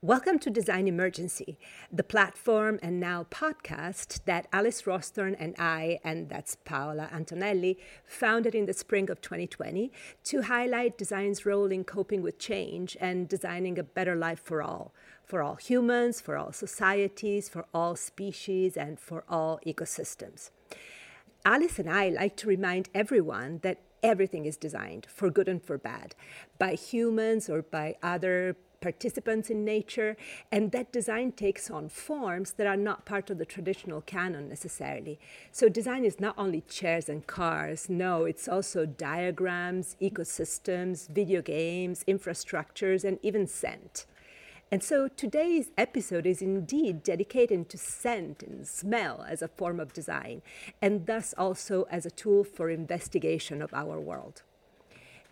Welcome to Design Emergency, the platform and now podcast that Alice Rawsthorn and I, and that's Paola Antonelli, founded in the spring of 2020 to highlight design's role in coping with change and designing a better life for all, for all humans, for all societies, for all species, and for all ecosystems. Alice and I like to remind everyone that everything is designed for good and for bad by humans or by other participants in nature, and that design takes on forms that are not part of the traditional canon necessarily. So, design is not only chairs and cars, no, it's also diagrams, ecosystems, video games, infrastructures, and even scent. And so today's episode is indeed dedicated to scent and smell as a form of design, and thus also as a tool for investigation of our world.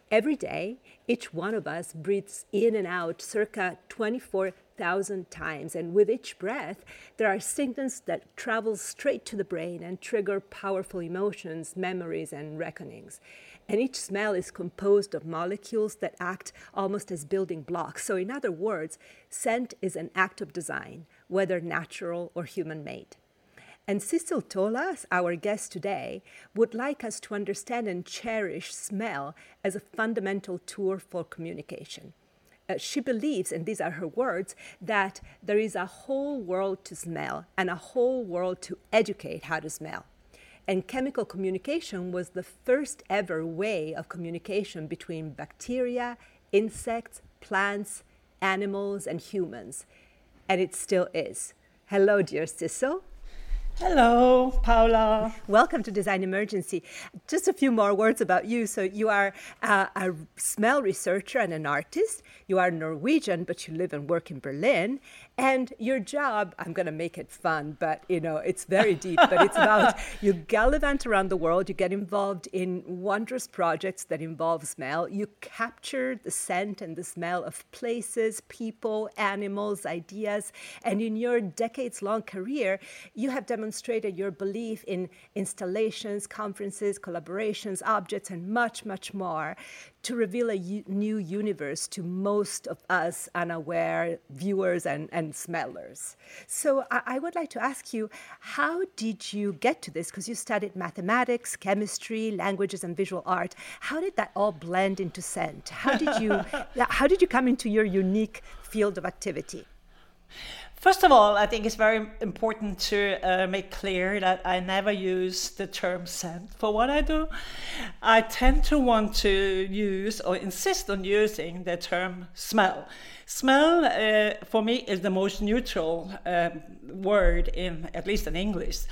Every day, each one of us breathes in and out circa 24,000 times, and with each breath, there are signals that travel straight to the brain and trigger powerful emotions, memories, and reckonings. And each smell is composed of molecules that act almost as building blocks. So, in other words, scent is an act of design, whether natural or human made. And Sissel Tolaas, our guest today, would like us to understand and cherish smell as a fundamental tool for communication. Uh, she believes, and these are her words, that there is a whole world to smell and a whole world to educate how to smell. And chemical communication was the first ever way of communication between bacteria, insects, plants, animals, and humans. And it still is. Hello, dear Cecil. Hello, Paola. Welcome to Design Emergency. Just a few more words about you. So, you are uh, a smell researcher and an artist. You are Norwegian, but you live and work in Berlin. And your job, I'm going to make it fun, but you know, it's very deep, but it's about you gallivant around the world, you get involved in wondrous projects that involve smell. You capture the scent and the smell of places, people, animals, ideas. And in your decades long career, you have demonstrated your belief in installations, conferences, collaborations, objects, and much, much more to reveal a u- new universe to most of us unaware viewers and, and smellers. So I, I would like to ask you, how did you get to this? Because you studied mathematics, chemistry, languages, and visual art. How did that all blend into scent? How did you, how did you come into your unique field of activity? First of all, I think it's very important to uh, make clear that I never use the term scent for what I do. I tend to want to use or insist on using the term smell. Smell, uh, for me, is the most neutral uh, word in, at least in English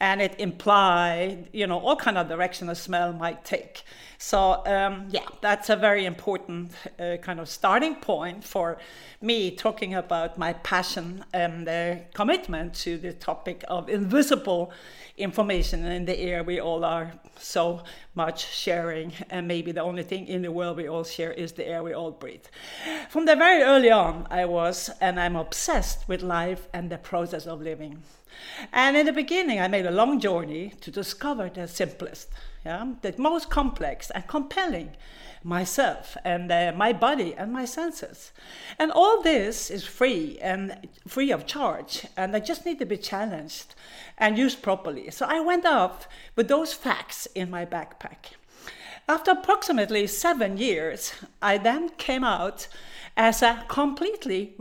and it implies you know, all kind of direction a smell might take. So um, yeah, that's a very important uh, kind of starting point for me talking about my passion and the commitment to the topic of invisible information in the air we all are so much sharing. And maybe the only thing in the world we all share is the air we all breathe. From the very early on i was and i'm obsessed with life and the process of living. And in the beginning, I made a long journey to discover the simplest, yeah, the most complex and compelling myself and uh, my body and my senses. And all this is free and free of charge, and I just need to be challenged and used properly. So I went off with those facts in my backpack. After approximately seven years, I then came out as a completely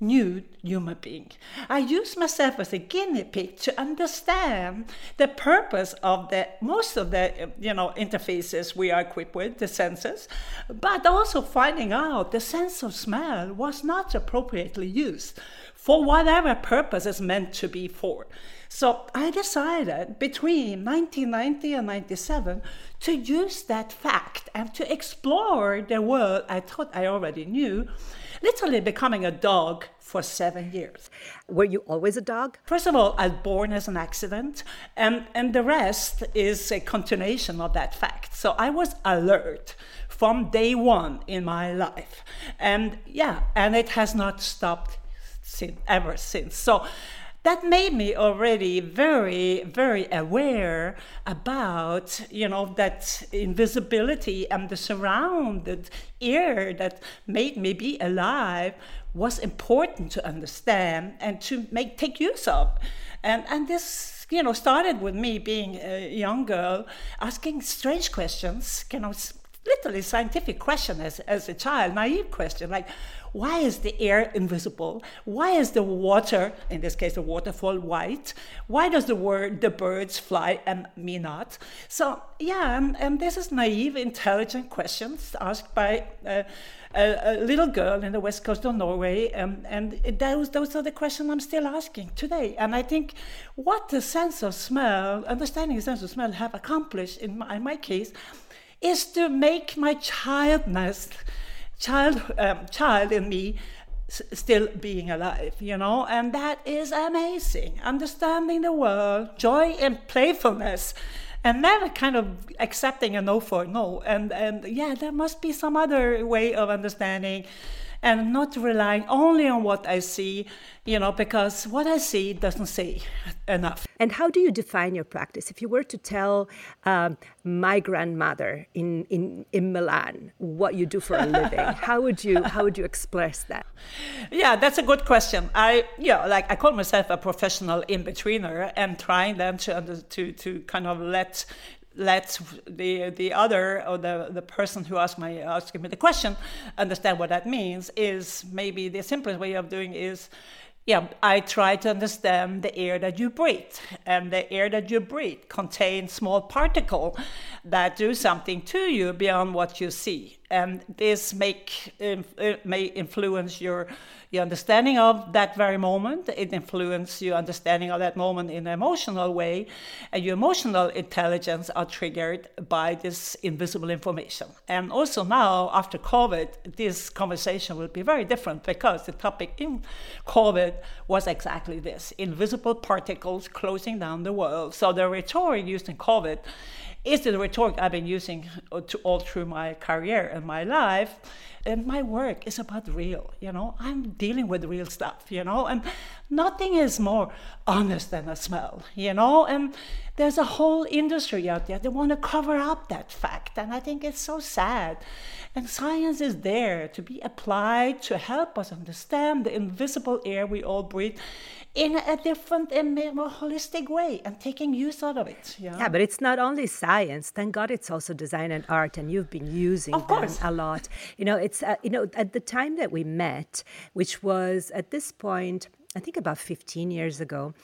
renewed human being. I use myself as a guinea pig to understand the purpose of the most of the you know interfaces we are equipped with, the senses, but also finding out the sense of smell was not appropriately used for whatever purpose it's meant to be for. So I decided between 1990 and 97 to use that fact and to explore the world I thought I already knew, literally becoming a dog for seven years. Were you always a dog? First of all, I was born as an accident, and, and the rest is a continuation of that fact. So I was alert from day one in my life. And yeah, and it has not stopped since, ever since. So that made me already very very aware about you know that invisibility and the surrounded air that made me be alive was important to understand and to make take use of. And, and this, you know, started with me being a young girl asking strange questions, you know, literally scientific question as, as a child, naive question, like, why is the air invisible? Why is the water, in this case the waterfall, white? Why does the word the birds fly and me not? So yeah, and, and this is naive, intelligent questions asked by uh, a, a, little girl in the west coast of Norway, um, and those those are the questions I'm still asking today. And I think what the sense of smell, understanding the sense of smell, have accomplished in my, in my case, is to make my childness child um, child in me still being alive you know? And that is amazing. Understanding the world joy and playfulness and then kind of accepting a no for a no. And and yeah there must be some other way of understanding and not relying only on what I see, you know, because what I see doesn't say enough. And how do you define your practice? If you were to tell um, my grandmother in, in, in Milan what you do for a living, how would you how would you express that? Yeah, that's a good question. I yeah, like I call myself a professional in betweener and trying then to to to kind of let let the the other or the, the person who asked my asking me the question understand what that means is maybe the simplest way of doing is yeah, I try to understand the air that you breathe, and the air that you breathe contains small particles that do something to you beyond what you see, and this make uh, may influence your your understanding of that very moment. It influences your understanding of that moment in an emotional way, and your emotional intelligence are triggered by this invisible information. And also now, after COVID, this conversation will be very different because the topic in COVID was exactly this invisible particles closing down the world. So the rhetoric used in COVID is the rhetoric I've been using all through my career and my life. And my work is about real you know? I'm dealing with real stuff you know? And nothing is more honest than a smell you know? And there's a whole industry out there that want to cover up that fact and i think it's so sad. And science is there to be applied to help us understand the invisible air we all breathe in a different and more holistic way and taking use out of it. Yeah, yeah but it's not only science. Thank God it's also design and art, and you've been using of them a lot. You know, it's uh, you know at the time that we met, which was at this point, I think about 15 years ago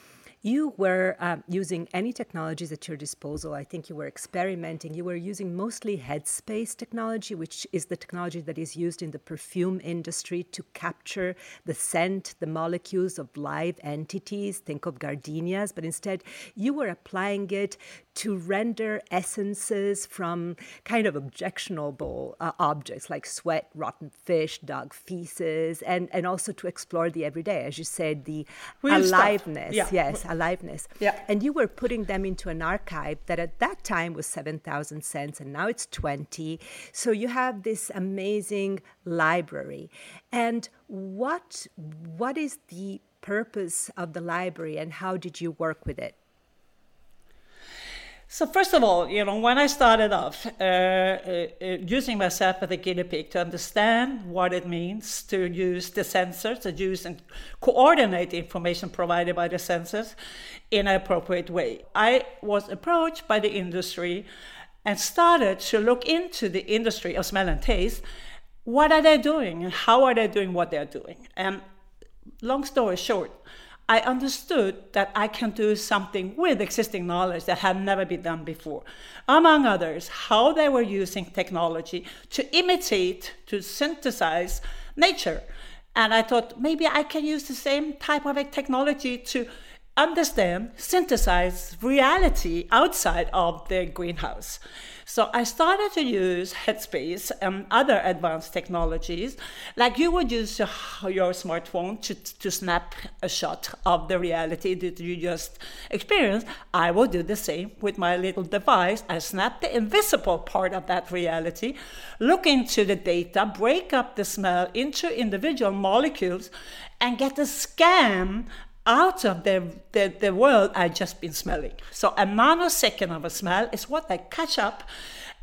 you were um, using any technologies at your disposal. I think you were experimenting. You were using mostly headspace technology, which is the technology that is used in the perfume industry to capture the scent, the molecules of live entities. Think of gardenias, but instead you were applying it to render essences from kind of objectionable uh, objects like sweat, rotten fish, dog feces, and, and also to explore the everyday, as you said, the Real aliveness. Yeah. Yes, aliveness. Yeah. And you were putting them into an archive that at that time was 7,000 scents and now it's 20. So you have this amazing library. And what what is the purpose of the library and how did you work with it? So first of all, you know, when I started off uh, uh, uh, using myself as a guinea pig to understand what it means to use the sensors, to use and coordinate the information provided by the sensors in an appropriate way, I was approached by the industry and started to look into the industry of smell and taste. What are they doing and how are they doing what they're doing? And long story short, I understood that I can do something with existing knowledge that had never been done before. Among others, how they were using technology to imitate, to synthesize nature. And I thought maybe I can use the same type of technology to understand, synthesize reality outside of the greenhouse. So I started to use Headspace and other advanced technologies, like you would use your, smartphone to, to snap a shot of the reality that you just experienced. I will do the same with my little device. I snap the invisible part of that reality, look into the data, break up the smell into individual molecules, and get a scan out of the, the, the world I've just been smelling. So a nanosecond of a smell is what I catch up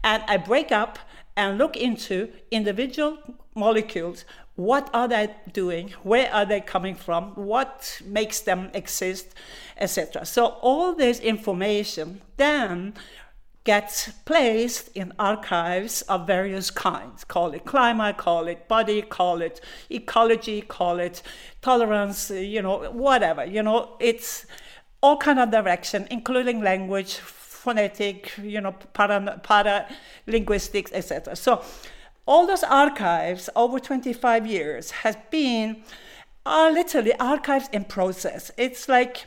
and I break up and look into individual molecules. What are they doing? Where are they coming from? What makes them exist etc so all this information then gets placed in archives of various kinds call it climate call it body call it ecology call it tolerance uh, you know whatever you know it's all kind of direction including language phonetic you know para, para linguistics etc so all those archives over 25 years has been are literally archives in process. It's like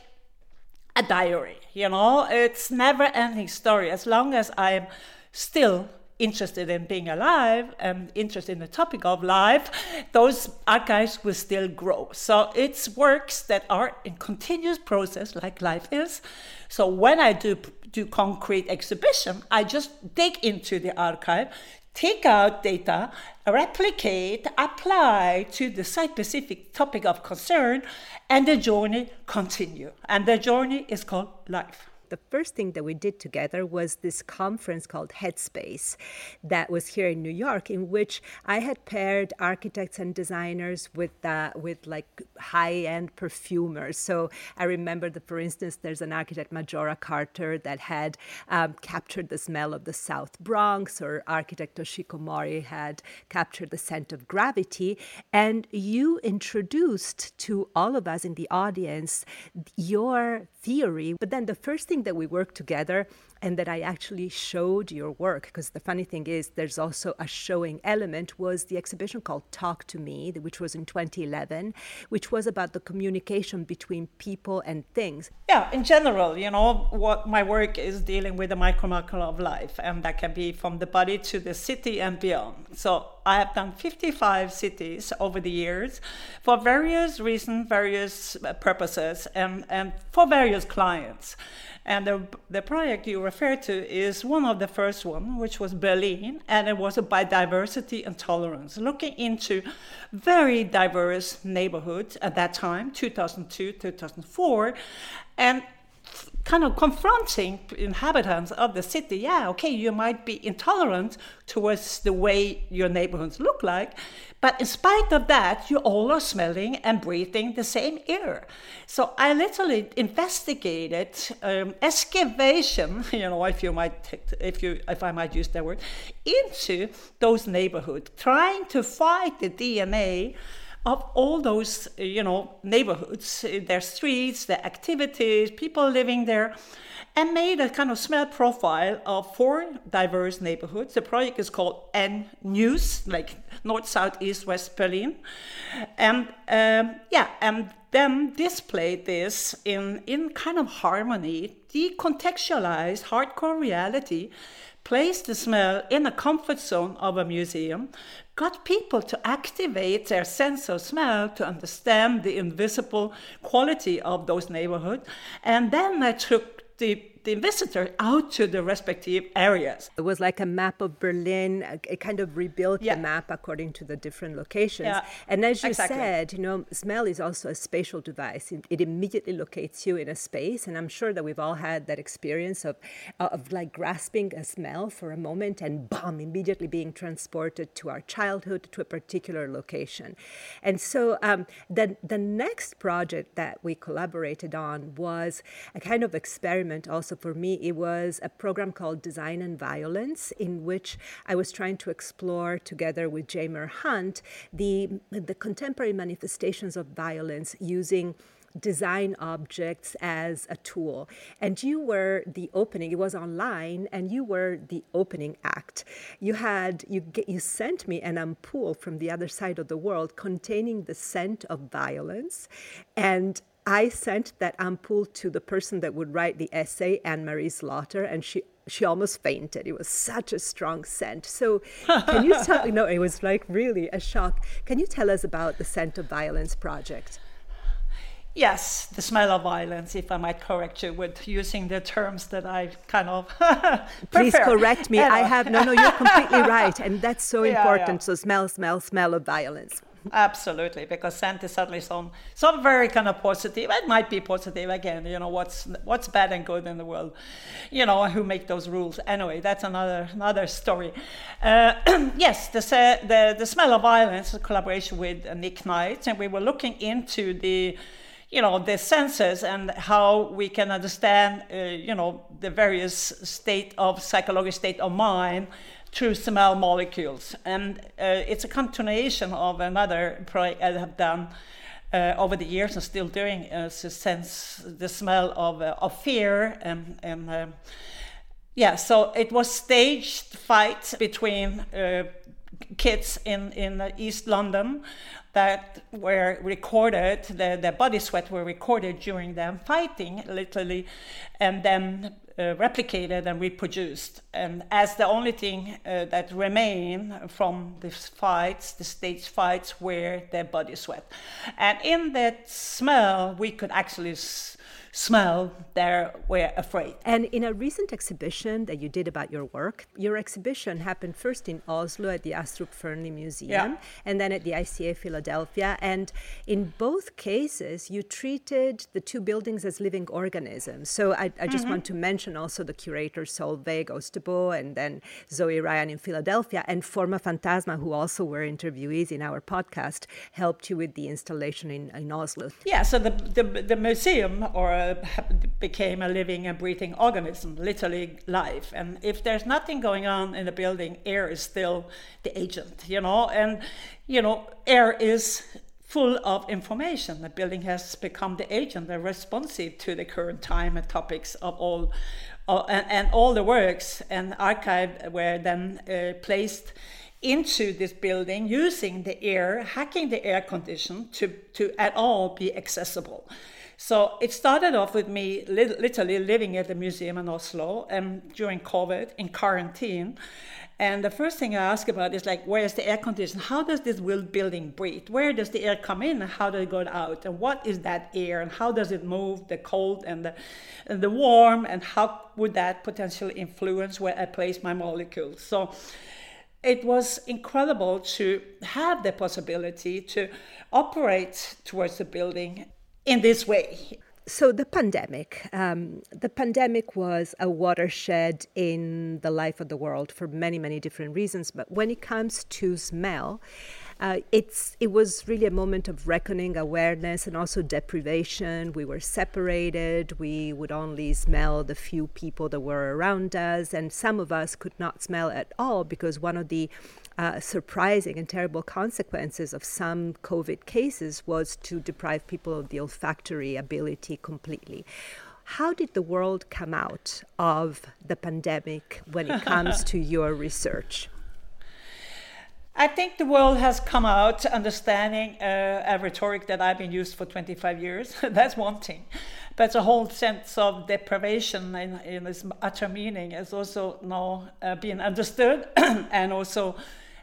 a diary, you know, it's never ending story. As long as I'm still interested in being alive and interested in the topic of life, those archives will still grow. So it's works that are in continuous process like life is. So when I do do concrete exhibition, I just dig into the archive, take out data, replicate, apply to the site-specific topic of concern, and the journey continue. And the journey is called life the first thing that we did together was this conference called Headspace that was here in New York, in which I had paired architects and designers with uh, with like high-end perfumers. So I remember that, for instance, there's an architect Majora Carter that had um, captured the smell of the South Bronx, or architect Toshiko Mori had captured the scent of gravity, and you introduced to all of us in the audience your theory. But then the first thing that we worked together and that I actually showed your work, because the funny thing is, there's also a showing element, was the exhibition called Talk to Me, which was in 2011, which was about the communication between people and things. Yeah, in general, you know, what my work is dealing with the micromacro of life, and that can be from the body to the city and beyond. So I have done 55 cities over the years for various reasons, various uh, purposes, and, and for various clients. And the, the project you refer to is one of the first one, which was Berlin, and it was about diversity and tolerance, looking into very diverse neighborhoods at that time, 2002, 2004, and kind of confronting inhabitants of the city. Yeah, okay, you might be intolerant towards the way your neighborhoods look like, but in spite of that, you all are smelling and breathing the same air. So I literally investigated um, excavation, you know, if you might, if you, if I might use that word, into those neighborhoods, trying to find the DNA of all those, you know, neighborhoods, their streets, their activities, people living there, and made a kind of smell profile of four diverse neighborhoods. The project is called N News, like North, South, East, West Berlin, and um, yeah, and then display this in in kind of harmony, decontextualized hardcore reality placed the smell in a comfort zone of a museum, got people to activate their sense of smell to understand the invisible quality of those neighborhoods. And then I took the the visitor out to the respective areas. It was like a map of Berlin. It kind of rebuilt yeah. the map according to the different locations. Yeah, and as you exactly. said, you know, smell is also a spatial device. It, it, immediately locates you in a space, and I'm sure that we've all had that experience of of like grasping a smell for a moment and bomb immediately being transported to our childhood to a particular location. And so um, the the next project that we collaborated on was a kind of experiment also for me, it was a program called Design and Violence, in which I was trying to explore together with Jamer Hunt the, the contemporary manifestations of violence using design objects as a tool. And you were the opening, it was online, and you were the opening act. You had, you, you sent me an ampoule from the other side of the world containing the scent of violence. And I sent that ampoule to the person that would write the essay, Anne Marie Slaughter, and she she almost fainted. It was such a strong scent. So, can you tell? no, it was like really a shock. Can you tell us about the Scent of Violence project? Yes, the smell of violence, if I might correct you with using the terms that I kind of. Please correct me. I have, no, no, you're completely right. And that's so yeah, important. Yeah. So, smell, smell, smell of violence. Absolutely, because is certainly some some very kind of positive. It might be positive again. You know what's what's bad and good in the world. You know who make those rules. Anyway, that's another another story. Uh, yes, the, the the smell of violence, a collaboration with Nick Knight, and we were looking into the you know the senses and how we can understand uh, you know the various state of psychological state of mind through smell molecules. And uh, it's a continuation of another project i have done uh, over the years and still doing uh, sense the smell of, uh, of fear and, and um, yeah so it was staged fights between uh, kids in, in East London that were recorded, the, the body sweat were recorded during them fighting, literally, and then uh, replicated and reproduced. And as the only thing uh, that remained from these fights, the stage fights, were their body sweat. And in that smell, we could actually smell, they were afraid. And in a recent exhibition that you did about your work, your exhibition happened first in Oslo at the Astrup Fearnley Museum yeah. and then at the ICA Philadelphia. And in both cases, you treated the two buildings as living organisms. So I, I just mm-hmm. want to mention also the curator Solveig Øvstebø and then Zoe Ryan in Philadelphia and Forma Fantasma, who also were interviewees in our podcast, helped you with the installation in, in Oslo. Yeah, so the, the, the museum or became a living and breathing organism, literally life. And if there's nothing going on in the building, air is still the agent, you know. And you know, air is full of information. The building has become the agent, and responsive to the current time and topics of all. Uh, and, and, all the works and archive were then uh, placed into this building using the air, hacking the air condition to, to at all be accessible. So it started off with me literally living at the museum in Oslo and um, during COVID in quarantine. And the first thing I ask about is like, where's the air condition? How does this building breathe? Where does the air come in and how does it go out? And what is that air and how does it move, the cold and the, and the warm, and how would that potentially influence where I place my molecules? So it was incredible to have the possibility to operate towards the building in this way. So the pandemic, um, the pandemic was a watershed in the life of the world for many, many different reasons. But when it comes to smell, uh, it's it was really a moment of reckoning, awareness, and also deprivation. We were separated. We would only smell the few people that were around us, and some of us could not smell at all because one of the uh, surprising and terrible consequences of some COVID cases was to deprive people of the olfactory ability completely. How did the world come out of the pandemic when it comes to your research? I think the world has come out understanding uh, a rhetoric that I've been used for 25 years. That's one thing. But the whole sense of deprivation in, in its utter meaning is also now uh, being understood and also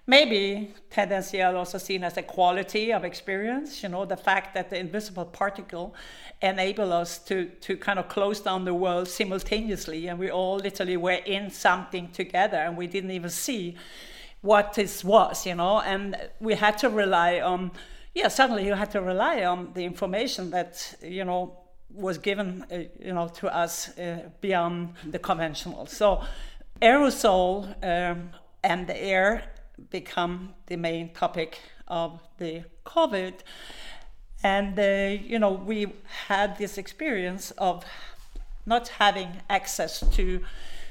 maybe tendency also seen as a quality of experience you know the fact that the invisible particle enable us to to kind of close down the world simultaneously. And we all literally were in something together and we didn't even see what this was you know. And we had to rely on yeah suddenly you had to rely on the information that you know was given uh, you know to us uh, beyond the conventional. So aerosol um, and the air become the main topic of the COVID. And, uh, you know, we had this experience of not having access to,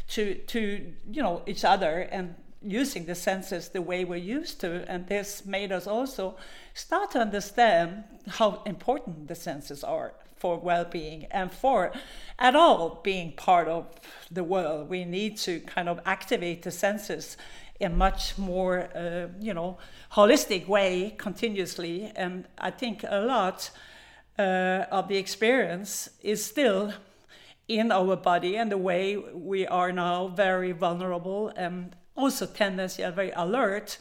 to, to, you know, each other and using the senses the way we're used to. And this made us also start to understand how important the senses are for well-being and for at all being part of the world we need to kind of activate the senses a much more, uh, you know, holistic way continuously. And I think a lot uh, of the experience is still in our body and the way we are now very vulnerable and also tendency and very alert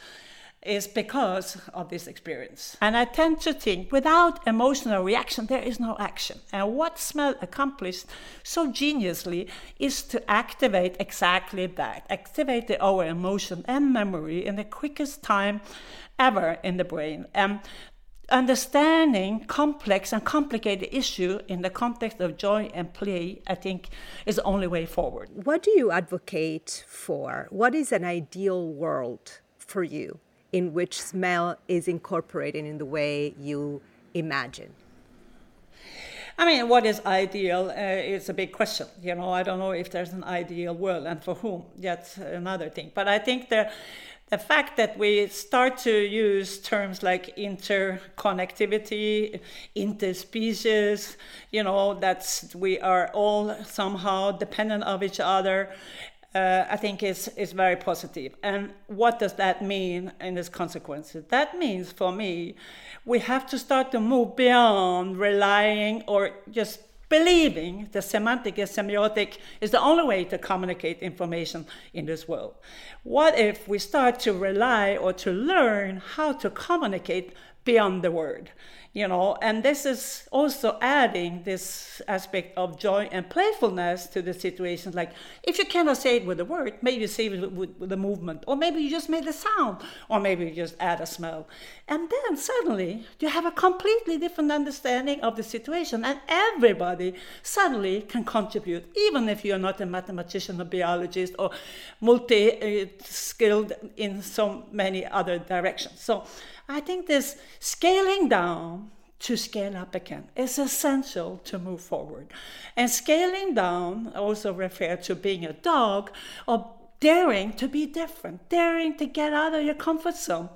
is because of this experience. And I tend to think without emotional reaction, there is no action. And what smell accomplished so geniusly is to activate exactly that activate the, our emotion and memory in the quickest time ever in the brain. And understanding complex and complicated issue in the context of joy and play, I think, is the only way forward. What do you advocate for? What is an ideal world for you in which smell is incorporated in the way you imagine? I mean, what is ideal uh, is a big question. You know, I don't know if there's an ideal world and for whom. That's another thing. But I think the the fact that we start to use terms like interconnectivity, interspecies, you know, that we are all somehow dependent of each other, uh, I think is, is very positive. And what does that mean in its consequences? That means for me, we have to start to move beyond relying or just believing the semantic and semiotic is the only way to communicate information in this world. What if we start to rely or to learn how to communicate beyond the word? you know? And this is also adding this aspect of joy and playfulness to the situation. Like if you cannot say it with a word maybe you say it with, with, a movement or maybe you just made a sound or maybe you just add a smell. And then suddenly you have a completely different understanding of the situation and everybody suddenly can contribute even if you're not a mathematician or biologist or multi-skilled uh, in so many other directions. So I think this scaling down to scale up again is essential to move forward. And scaling down also refers to being a dog or daring to be different, daring to get out of your comfort zone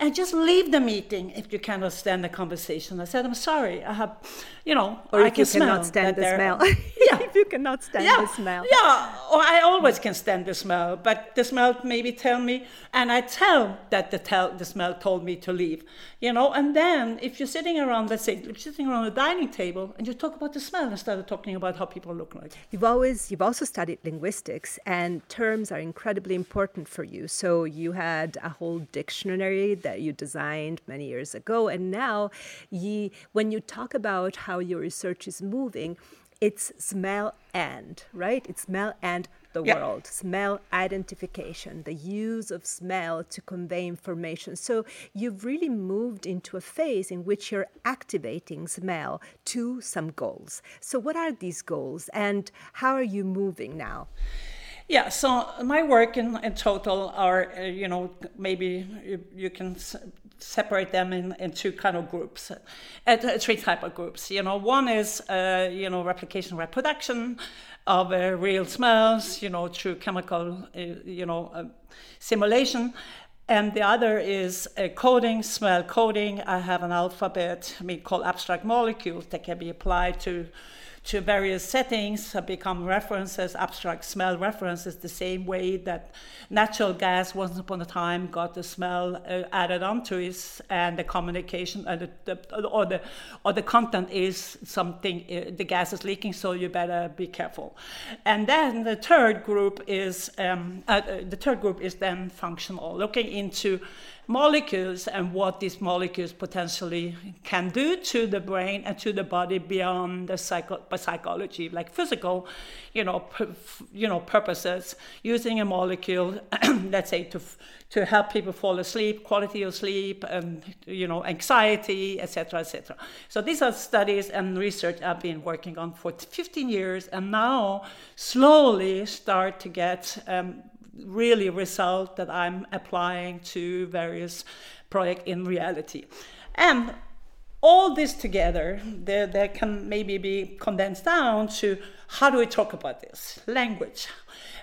and just leave the meeting if you cannot stand the conversation. I said, I'm sorry, I have, you know, or I if can you cannot stand the smell. yeah. if you cannot stand yeah. the smell. Yeah, or I always can stand the smell, but the smell maybe tell me, and I tell that the, tell, the smell told me to leave, you know, and then if you're sitting around, let's say, you're sitting around a dining table and you talk about the smell instead of talking about how people look like. You've always, you've also studied linguistics and terms are incredibly important for you. So you had a whole dictionary that you designed many years ago, and now you, when you talk about how your research is moving, it's smell and, right? It's smell and the yeah. world, smell identification, the use of smell to convey information. So you've really moved into a phase in which you're activating smell to some goals. So, what are these goals and how are you moving now? Yeah, so my work in, in total are, uh, you know, maybe you, you can s- separate them in, in two kind of groups, uh, three type of groups. You know, one is, uh, you know, replication reproduction of uh, real smells, you know, through chemical, uh, you know, uh, simulation. And the other is a coding, smell coding. I have an alphabet, I mean, called abstract molecules that can be applied to to various settings have become references, abstract smell references, the same way that natural gas once upon a time got the smell uh, added onto it, and the communication uh, the, the, or the or the content is something uh, the gas is leaking, so you better be careful. And then the third group is um, uh, uh, the third group is then functional, looking into molecules and what these molecules potentially can do to the brain and to the body beyond the psycho- psychology, like physical, you know, you know, purposes. Using a molecule, let's say, to to help people fall asleep, quality of sleep, and you know, anxiety, etc., etc. So these are studies and research I've been working on for 15 years, and now slowly start to get um, really result that I'm applying to various projects in reality. And all this together, there, there can maybe be condensed down to how do we talk about this? Language.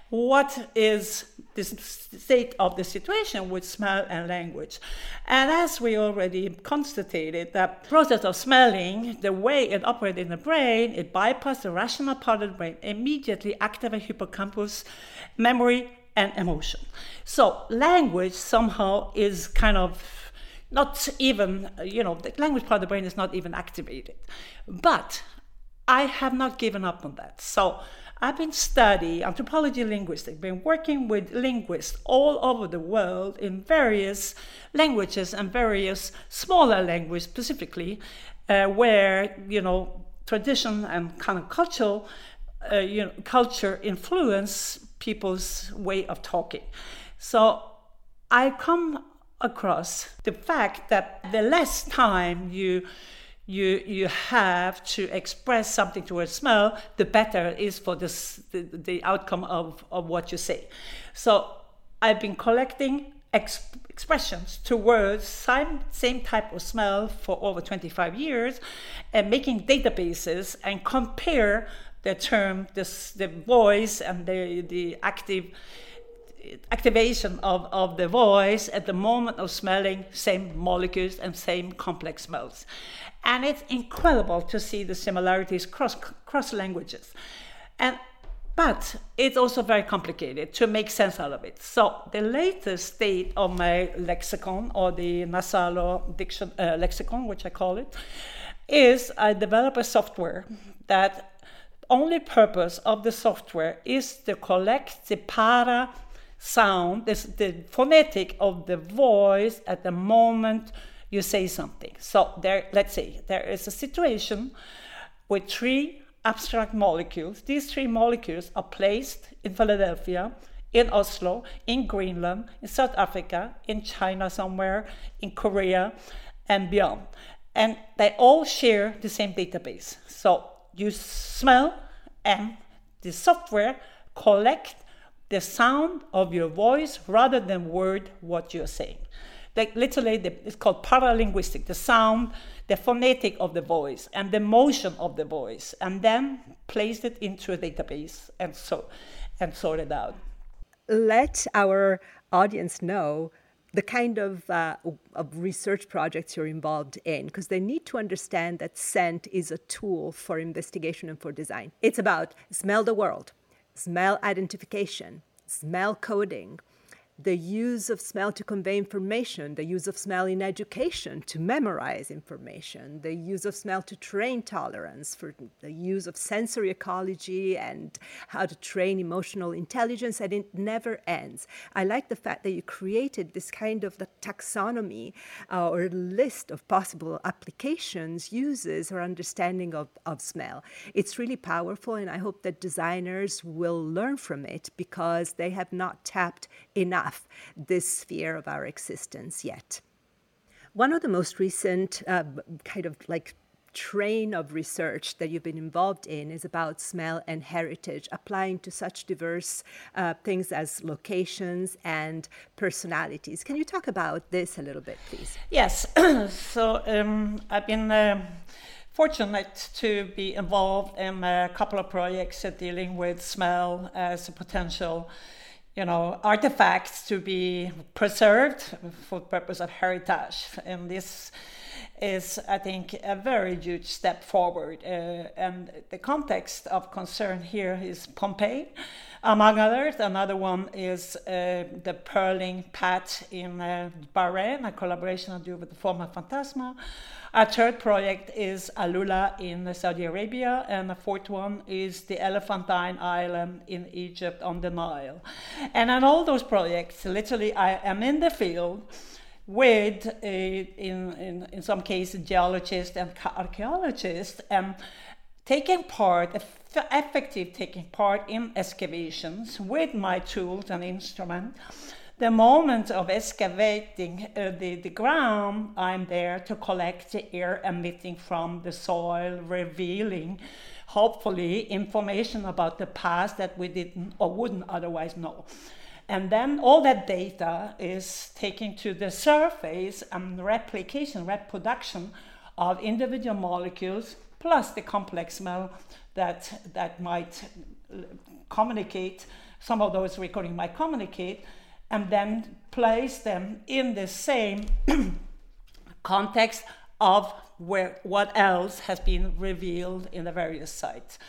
What is the state of the situation with smell and language? And as we already constated, the process of smelling, the way it operates in the brain, it bypasses the rational part of the brain, immediately activates hippocampus memory and emotion. So language somehow is kind of not even, you know, the language part of the brain is not even activated. But I have not given up on that. So I've been studying anthropology linguistics, been working with linguists all over the world in various languages and various smaller languages specifically, uh, where, you know, tradition and kind of cultural, uh, you know, culture influence people's way of talking. So I come across the fact that the less time you you you have to express something to a smell, the better it is for this, the, the outcome of, of what you say. So I've been collecting ex- expressions to words, same, same type of smell for over 25 years, and making databases and compare the term, this, the voice and the, the active activation of, of the voice at the moment of smelling same molecules and same complex smells. And it's incredible to see the similarities cross, cross languages. And but it's also very complicated to make sense out of it. So the latest state of my lexicon, or the Nasalo diction, uh, lexicon, which I call it, is I develop a software that only purpose of the software is to collect the para sound, the phonetic of the voice at the moment you say something. So there, let's say there is a situation with three abstract molecules. These three molecules are placed in Philadelphia, in Oslo, in Greenland, in South Africa, in China somewhere, in Korea, and beyond. And they all share the same database. So you smell, and the software collect the sound of your voice rather than word what you're saying. Like literally, the, it's called paralinguistic, the sound, the phonetic of the voice, and the motion of the voice, and then place it into a database and so and sort it out. Let our audience know the kind of, uh, of research projects you're involved in because they need to understand that scent is a tool for investigation and for design. It's about smell the world, smell identification, smell coding, the use of smell to convey information, the use of smell in education to memorize information, the use of smell to train tolerance, for the use of sensory ecology and how to train emotional intelligence, and it never ends. I like the fact that you created this kind of the taxonomy uh, or list of possible applications, uses, or understanding of, of smell. It's really powerful, and I hope that designers will learn from it because they have not tapped enough this sphere of our existence yet. One of the most recent uh, kind of like train of research that you've been involved in is about smell and heritage, applying to such diverse uh, things as locations and personalities. Can you talk about this a little bit, please? Yes. so um, I've been. Uh, fortunate to be involved in a couple of projects dealing with smell as a potential you know, artifacts to be preserved for purpose of heritage. And this is, I think, a very huge step forward. Uh, and the context of concern here is Pompeii, among others. Another one is uh, the Pearling Path in uh, Bahrain, a collaboration I do with the Formafantasma. Our third project is Alula in Saudi Arabia, and the fourth one is the Elephantine Island in Egypt on the Nile. And on all those projects, literally, I am in the field with, a, in, in, in some cases, geologists and archaeologists, and taking part, effective taking part in excavations with my tools and instruments the moment of excavating uh, the, the ground, I'm there to collect the air emitting from the soil, revealing hopefully information about the past that we didn't or wouldn't otherwise know. And then all that data is taken to the surface and replication, reproduction of individual molecules plus the complex smell that, that might communicate, some of those recording might communicate and then place them in the same context of where what else has been revealed in the various sites.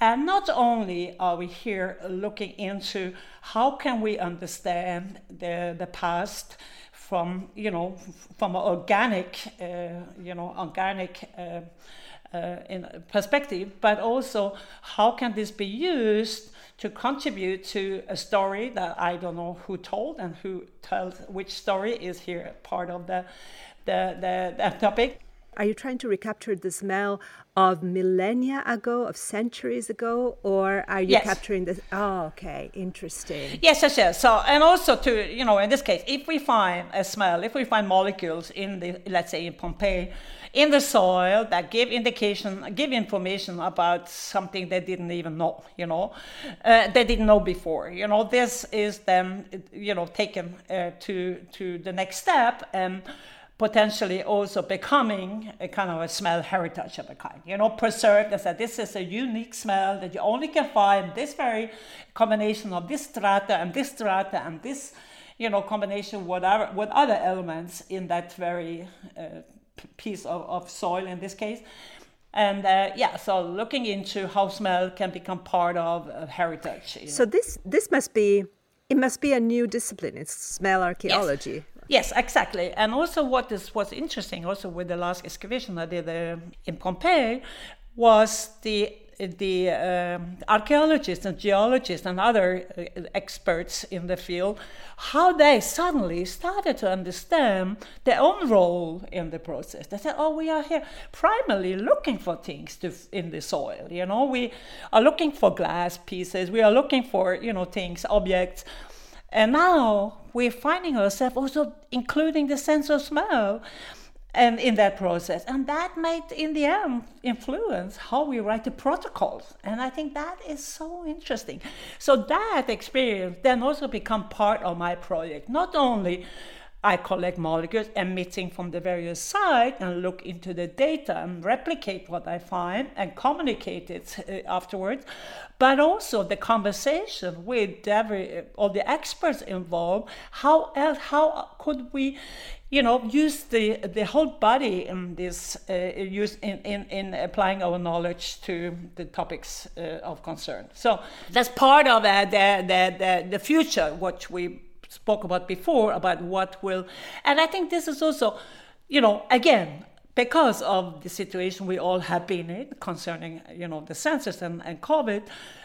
And not only are we here looking into how can we understand the, the past from, you know, from organic, uh, you know, organic uh, uh, in perspective, but also how can this be used to contribute to a story that I don't know who told and who tells which story is here part of the the, the, the topic. Are you trying to recapture the smell of millennia ago, of centuries ago, or are you yes. capturing this? Oh, okay, interesting. Yes, yes, yes. So, and also to you know, in this case, if we find a smell, if we find molecules in the, let's say in Pompeii, in the soil that give indication, give information about something they didn't even know, you know, uh, they didn't know before. You know, this is then, you know, taken uh, to to the next step and potentially also becoming a kind of a smell heritage of a kind. You know, preserved as that this is a unique smell that you only can find this very combination of this strata and this strata and this, you know, combination whatever with other elements in that very uh, piece of, of soil in this case. And uh, yeah, so looking into how smell can become part of uh, heritage. So know. this this must be it must be a new discipline. It's smell archaeology. Yes. Yes, exactly. And also, what is what's interesting also with the last excavation I did uh, in Pompeii was the the um, archaeologists and geologists and other uh, experts in the field, how they suddenly started to understand their own role in the process. They said, "Oh, we are here primarily looking for things to, in the soil. You know, we are looking for glass pieces. We are looking for you know things, objects." And now we're finding ourselves also including the sense of smell and in that process and that might in the end influence how we write the protocols and i think that is so interesting so that experience then also become part of my project not only I collect molecules emitting from the various sites and look into the data and replicate what I find and communicate it uh, afterwards. But also the conversation with every, all the experts involved. How else, how could we, you know, use the the whole body in this uh, use in, in in applying our knowledge to the topics uh, of concern. So that's part of uh, the, the the the future, which we spoke about before about what will and i think this is also you know again because of the situation we all have been in concerning you know the senses and, and covid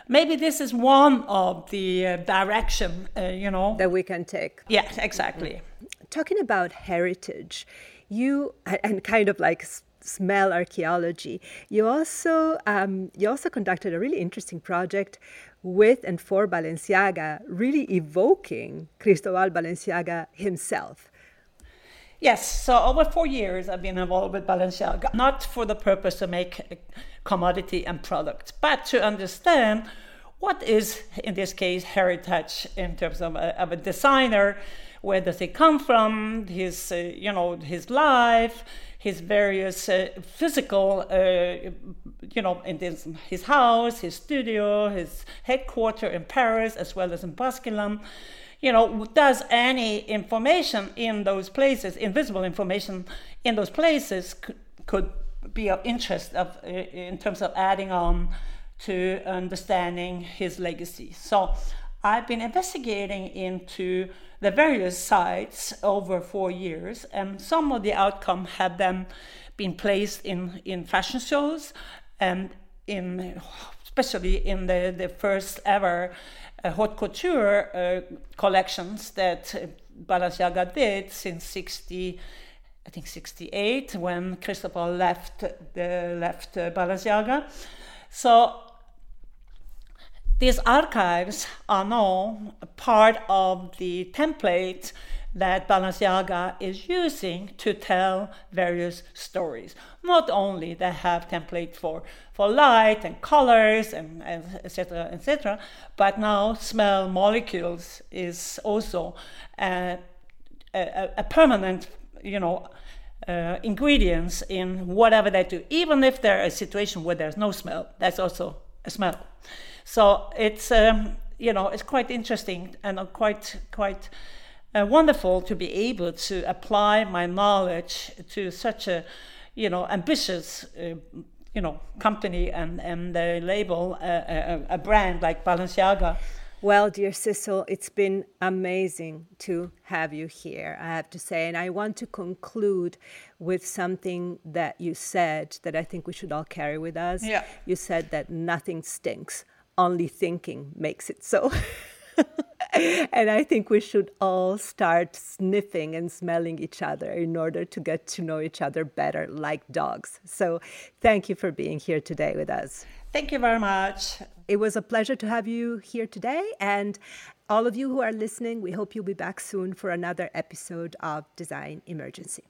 maybe this is one of the uh, direction uh, you know. That we can take. Yes exactly talking about heritage you and kind of like smell archaeology you also um, you also conducted a really interesting project with and for Balenciaga, really evoking Cristobal Balenciaga himself. Yes, so over four years I've been involved with Balenciaga, not for the purpose to make commodity and product, but to understand what is, in this case, heritage in terms of a, of a designer. Where does he come from? His, uh, you know, his life, his various uh, physical, uh, you know, in this, his house, his studio, his headquarters in Paris, as well as in Basquilam. You know, does any information in those places, invisible information in those places, could, could be of interest of, uh, in terms of adding on to understanding his legacy. So I've been investigating into the various sites over four years, and some of the outcome have then been placed in, in fashion shows and in especially in the, the first ever uh, haute couture uh, collections that Balenciaga did since 60 I think 68 when Cristobal left the left uh, Balenciaga so these archives are now part of the template that Balenciaga is using to tell various stories. Not only they have template for, for light and colors and etc. etc., but now smell molecules is also a, a, a permanent, you know, uh, ingredients in whatever they do. Even if there is a situation where there's no smell, that's also a smell. So it's um, you know it's quite interesting and quite quite uh, wonderful to be able to apply my knowledge to such a you know ambitious uh, you know company and and the label uh, a, a, brand like Balenciaga. Well, dear Sissel, it's been amazing to have you here, I have to say. And I want to conclude with something that you said that I think we should all carry with us. Yeah. You said that nothing stinks, only thinking makes it so. and I think we should all start sniffing and smelling each other in order to get to know each other better, like dogs. So, thank you for being here today with us. Thank you very much. It was a pleasure to have you here today. And all of you who are listening, we hope you'll be back soon for another episode of Design Emergency.